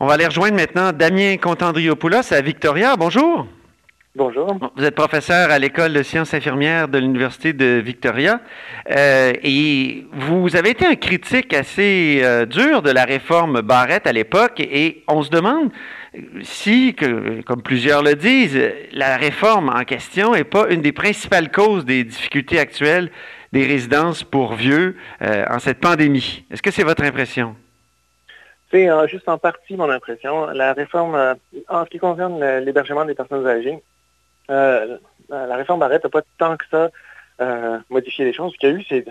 On va aller rejoindre maintenant Damien Contandriopoulos à Victoria. Bonjour. Bonjour. Vous êtes professeur à l'école de sciences infirmières de l'Université de Victoria euh, et vous avez été un critique assez euh, dur de la réforme Barrette à l'époque et on se demande si, que, comme plusieurs le disent, la réforme en question n'est pas une des principales causes des difficultés actuelles des résidences pour vieux euh, en cette pandémie. Est-ce que c'est votre impression? C'est euh, juste en partie mon impression. La réforme, euh, en ce qui concerne l'hébergement des personnes âgées, la réforme Barrette n'a pas tant que ça modifié les choses. Ce qu'il y a eu, c'est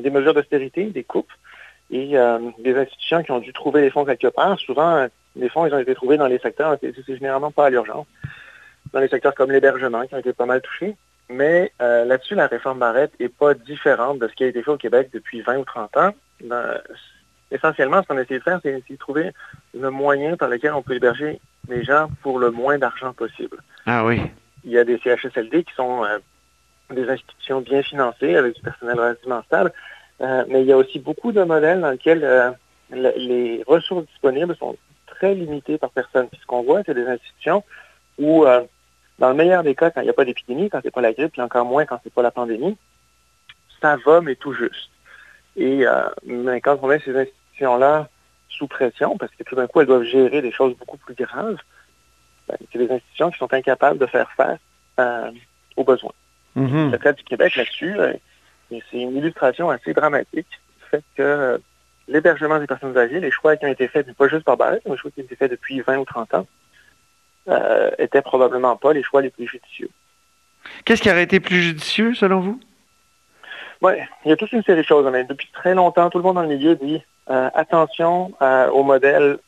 des mesures d'austérité, des coupes et des institutions qui ont dû trouver les fonds quelque part. Souvent, les fonds, ils ont été trouvés dans les secteurs, c'est généralement pas à l'urgence, dans les secteurs comme l'hébergement qui ont été pas mal touchés. Mais euh, là-dessus, la réforme Barrette n'est pas différente de ce qui a été fait au Québec depuis 20 ou 30 ans. Essentiellement, ce qu'on a essayé de faire, c'est essayer de trouver le moyen par lequel on peut héberger les gens pour le moins d'argent possible. Ah oui. Il y a des CHSLD qui sont euh, des institutions bien financées avec du personnel relativement stable, euh, mais il y a aussi beaucoup de modèles dans lesquels les ressources disponibles sont très limitées par personne. Puis ce qu'on voit, c'est des institutions où dans le meilleur des cas, quand il n'y a pas d'épidémie, quand c'est pas la grippe, puis encore moins quand c'est pas la pandémie, ça va, mais tout juste. Et euh, mais quand on met ces institutions-là sous pression, parce que tout d'un coup, elles doivent gérer des choses beaucoup plus graves, ben, c'est des institutions qui sont incapables de faire face euh, aux besoins. Mm-hmm. Le cas du Québec là-dessus, euh, c'est une illustration assez dramatique du fait que l'hébergement des personnes âgées, les choix qui ont été faits, pas juste par Barrett, mais les choix qui ont été faits depuis 20 ou 30 ans, euh, étaient probablement pas les choix les plus judicieux. Qu'est-ce qui aurait été plus judicieux selon vous? Oui, il y a toute une série de choses. Mais depuis très longtemps, tout le monde dans le milieu dit euh, attention euh, au modèle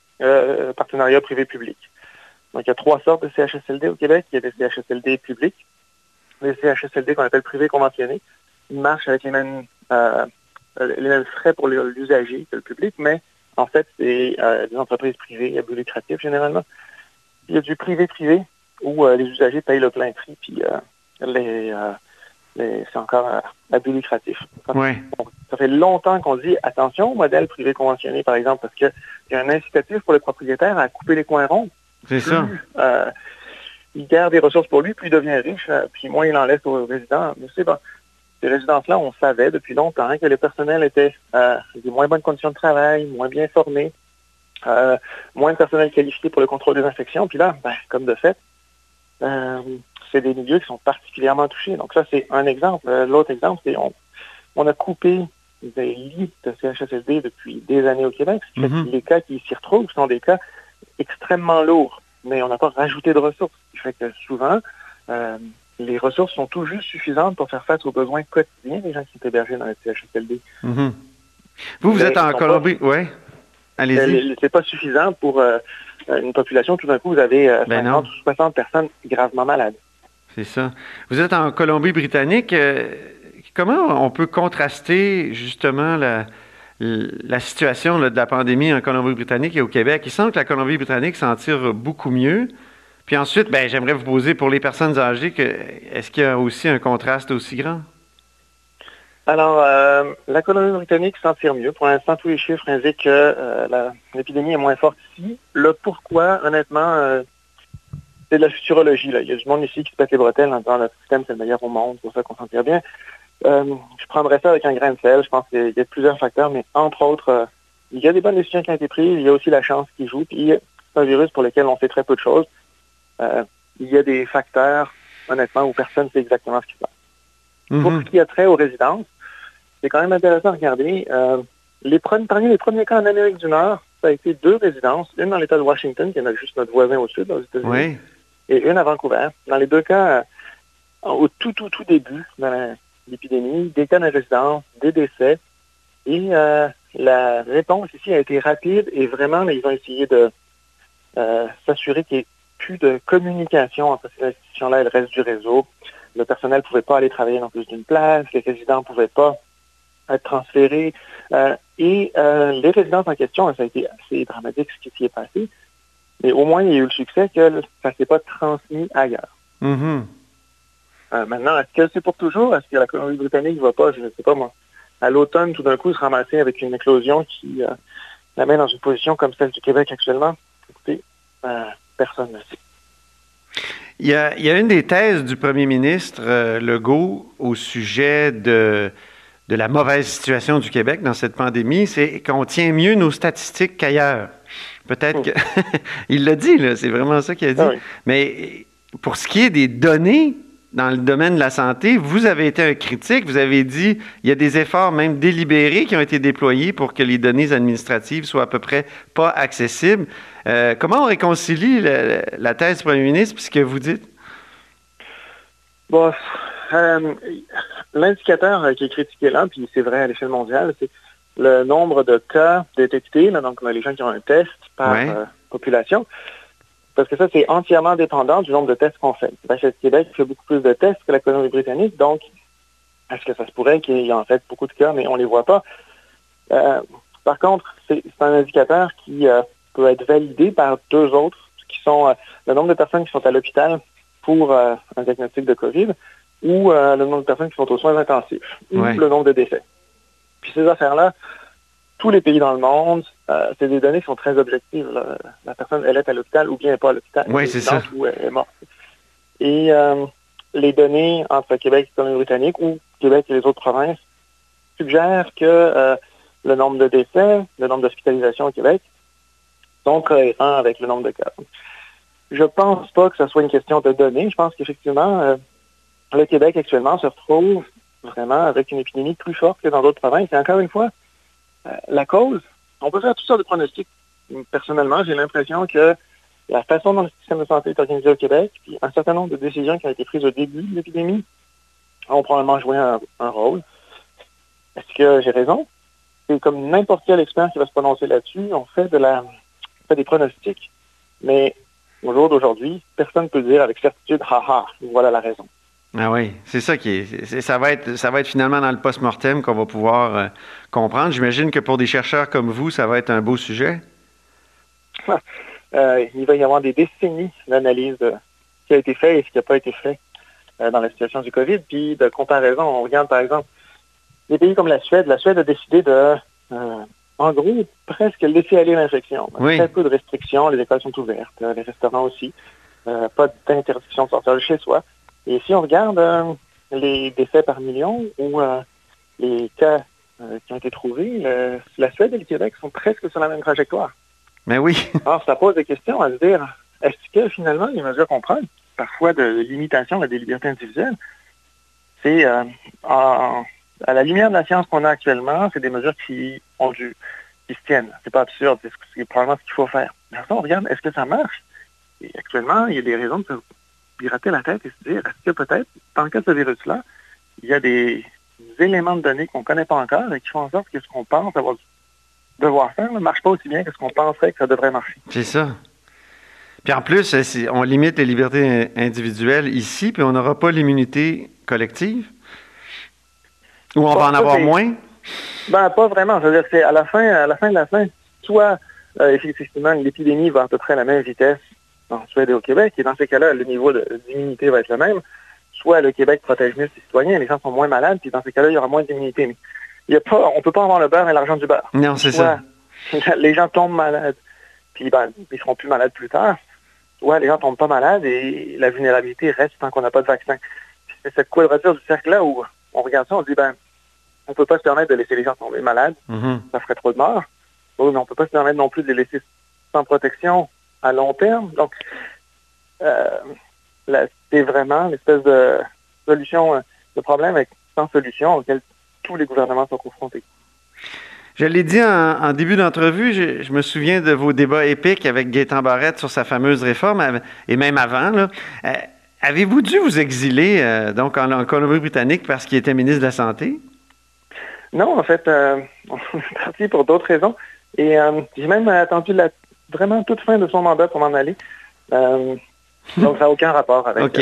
partenariat privé-public. Donc, il y a trois sortes de CHSLD au Québec. Il y a des CHSLD publics, des CHSLD qu'on appelle privés conventionnés. Ils marchent avec les mêmes, les frais pour l'usager que le public, mais en fait, c'est des entreprises privées à but lucratif généralement il y a du privé-privé où euh, les usagers payent le plein prix, puis euh, euh, les, c'est encore à but lucratif. Ça, ça fait longtemps qu'on dit attention au modèle privé conventionné, par exemple, parce qu'il y a un incitatif pour le propriétaire à couper les coins ronds. C'est ça. il garde des ressources pour lui, plus il devient riche, puis moins il en laisse aux résidents. Mais c'est bon. Ces résidences-là, on savait depuis longtemps que les personnels étaient des moins bonnes conditions de travail, moins bien formés, euh, moins de personnel qualifié pour le contrôle des infections. Puis là, ben, comme de fait, euh, c'est des milieux qui sont particulièrement touchés. Donc ça, c'est un exemple. Euh, l'autre exemple, c'est on, on a coupé des lits de CHSLD depuis des années au Québec. Les cas qui s'y retrouvent sont des cas extrêmement lourds, mais on n'a pas rajouté de ressources. Ce qui fait que souvent, les ressources sont tout juste suffisantes pour faire face aux besoins quotidiens des gens qui sont hébergés dans les CHSLD. Mm-hmm. Vous, vous êtes en Colombie, oui? Euh, c'est pas suffisant pour euh, une population. Tout d'un coup, vous avez 50 ben ou 60 personnes gravement malades. C'est ça. Vous êtes en Colombie-Britannique. Euh, comment on peut contraster justement la, situation de la pandémie en Colombie-Britannique et au Québec? Il semble que la Colombie-Britannique s'en tire beaucoup mieux. Puis ensuite, ben, j'aimerais vous poser pour les personnes âgées, que, est-ce qu'il y a aussi un contraste aussi grand? Alors, euh, la Colombie-Britannique s'en tire mieux. Pour l'instant, tous les chiffres indiquent que euh, l'épidémie est moins forte ici. Le pourquoi, honnêtement, c'est de la futurologie. Là. Il y a du monde ici qui se pète les bretelles en disant le système c'est le meilleur au monde, pour ça qu'on s'en tire bien. je prendrais ça avec un grain de sel. Je pense qu'il y a plusieurs facteurs, mais entre autres, il y a des bonnes décisions qui ont été prises. Il y a aussi la chance qui joue. Puis c'est un virus pour lequel on sait très peu de choses. il y a des facteurs, honnêtement, où personne ne sait exactement ce qui se passe. Pour Mhm. ce qui a trait aux résidences, c'est quand même intéressant à regarder. Euh, les parmi les premiers cas en Amérique du Nord, ça a été deux résidences, une dans l'État de Washington, qui est juste notre voisin au sud, aux États-Unis, Oui. Et une à Vancouver. Dans les deux cas, euh, au tout, tout, tout début de l'épidémie, des cas de résidence, des décès, et euh, la réponse ici a été rapide et vraiment, ils ont essayé de s'assurer qu'il n'y ait plus de communication entre ces institutions-là et le reste du réseau. Le personnel ne pouvait pas aller travailler dans plus d'une place, les résidents ne pouvaient pas être transférés. et les résidences en question, ça a été assez dramatique ce qui s'y est passé. Mais au moins, il y a eu le succès que ça ne s'est pas transmis ailleurs. Mm-hmm. Euh, maintenant, est-ce que c'est pour toujours? Est-ce que la Colombie-Britannique ne va pas, je ne sais pas moi, à l'automne, tout d'un coup, se ramasser avec une éclosion qui euh, la met dans une position comme celle du Québec actuellement? Écoutez, euh, personne ne sait. Il y, a, il y, a, une des thèses du premier ministre Legault au sujet de, de la mauvaise situation du Québec dans cette pandémie, c'est qu'on tient mieux nos statistiques qu'ailleurs. Peut-être oh. que. il l'a dit, là, c'est vraiment ça qu'il a dit. Ah oui. Mais pour ce qui est des données dans le domaine de la santé, vous avez été un critique, vous avez dit il y a des efforts même délibérés qui ont été déployés pour que les données administratives soient à peu près pas accessibles. Euh, comment on réconcilie la, la, thèse du premier ministre et ce que vous dites? Bon, euh, l'indicateur qui est critiqué là, puis c'est vrai à l'échelle mondiale, c'est le nombre de cas détectés, là, donc les gens qui ont un test par Ouais. euh, population. Parce que ça, c'est entièrement dépendant du nombre de tests qu'on fait. Ben, chez Québec fait beaucoup plus de tests que la Colombie-Britannique, donc est-ce que ça se pourrait qu'il y ait en fait beaucoup de cas, mais on ne les voit pas? Euh, par contre, c'est un indicateur qui euh, peut être validé par deux autres, qui sont le nombre de personnes qui sont à l'hôpital pour un diagnostic de COVID ou le nombre de personnes qui sont aux soins intensifs ou le nombre de décès. Puis ces affaires-là, tous les pays dans le monde, euh, c'est des données qui sont très objectives. là. La personne, elle est à l'hôpital ou bien elle n'est pas à l'hôpital. Oui, c'est ça. Ou elle est morte. Et euh, les données entre Québec et Colombie-Britannique ou Québec et les autres provinces suggèrent que euh, le nombre de décès, le nombre d'hospitalisations au Québec sont cohérents avec le nombre de cas. Je pense pas que ce soit une question de données. Je pense qu'effectivement, le Québec actuellement se retrouve vraiment avec une épidémie plus forte que dans d'autres provinces. Et encore une fois, euh, la cause, on peut faire toutes sortes de pronostics. Personnellement, j'ai l'impression que la façon dont le système de santé est organisé au Québec, puis un certain nombre de décisions qui ont été prises au début de l'épidémie, ont probablement joué un, rôle. Est-ce que j'ai raison? C'est comme n'importe quel expert qui va se prononcer là-dessus. On fait de la, on fait des pronostics. Mais au jour d'aujourd'hui, personne ne peut dire avec certitude, haha, voilà la raison. Ah oui, c'est ça qui est, Ça va être, ça va être finalement dans le post-mortem qu'on va pouvoir euh, comprendre. J'imagine que pour des chercheurs comme vous, ça va être un beau sujet. Euh, il va y avoir des décennies d'analyse de ce qui a été fait et ce qui n'a pas été fait euh, dans la situation du COVID, puis de comparaison. On regarde, par exemple, des pays comme la Suède. La Suède a décidé de, en gros, presque laisser aller l'infection. Oui. Très peu de restrictions. Les écoles sont ouvertes, les restaurants aussi. Pas d'interdiction de sortir de chez soi. Et si on regarde euh, les décès par million ou euh, les cas euh, qui ont été trouvés, le- la Suède et le Québec sont presque sur la même trajectoire. Mais oui, Alors, ça pose des questions à se dire, est-ce que finalement, les mesures qu'on prend, parfois de limitation des libertés individuelles, c'est euh, à la lumière de la science qu'on a actuellement, c'est des mesures qui ont du qui se tiennent. C'est pas absurde, c'est ce- c'est probablement ce qu'il faut faire. Mais on regarde, est-ce que ça marche? Et actuellement, il y a des raisons de se la tête et se dire, est-ce que peut-être, dans le cas de ce virus-là, il y a des éléments de données qu'on ne connaît pas encore et qui font en sorte que ce qu'on pense avoir devoir faire ne marche pas aussi bien que ce qu'on penserait que ça devrait marcher. c'est ça. Puis en plus, c'est- on limite les libertés individuelles ici, puis on n'aura pas l'immunité collective? Ou on Bon, va en ça, avoir moins? Ben, pas vraiment. Je veux dire, c'est à la fin, à la fin de la fin, soit euh, effectivement l'épidémie va à peu près à la même vitesse en Suède et au Québec, et dans ces cas-là, le niveau d'immunité va être le même, soit le Québec protège mieux ses citoyens, les gens sont moins malades, puis dans ces cas-là, il y aura moins d'immunité. Mais il y a pas, on peut pas avoir le beurre et l'argent du beurre. Non, c'est ça. Les gens tombent malades, puis ben, ils seront plus malades plus tard, soit les gens tombent pas malades et la vulnérabilité reste tant qu'on n'a pas de vaccin. C'est cette quadrature du cercle-là où on regarde ça, on se dit, ben, on peut pas se permettre de laisser les gens tomber malades Mhm. ça ferait trop de morts. Oui, mais on ne peut pas se permettre non plus de les laisser sans protection à long terme. Donc, euh, c'est vraiment l'espèce de solution, euh, de problème avec, sans solution auquel tous les gouvernements sont confrontés. Je l'ai dit en, en début d'entrevue, je, je me souviens de vos débats épiques avec Gaétan Barrette sur sa fameuse réforme, et même avant. là. Euh, Avez-vous dû vous exiler euh, donc en, en Colombie-Britannique parce qu'il était ministre de la Santé? Non, en fait, on est parti pour d'autres raisons. Et j'ai même attendu la vraiment toute fin de son mandat pour m'en aller. donc, ça n'a aucun rapport avec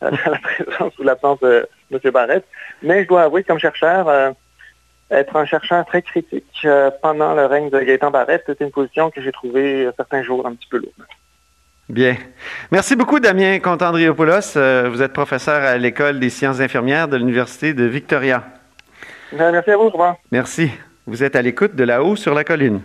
la présence ou l'absence de M. Barrett. Mais je dois avouer, comme chercheur, être un chercheur très critique pendant le règne de Gaëtan Barrette, c'était une position que j'ai trouvée certains jours un petit peu lourde. Bien. Merci beaucoup, Damien Contandriopoulos. Euh, vous êtes professeur à l'École des sciences infirmières de l'Université de Victoria. Merci à vous, Robert. Merci. Vous êtes à l'écoute de là-haut sur la colline.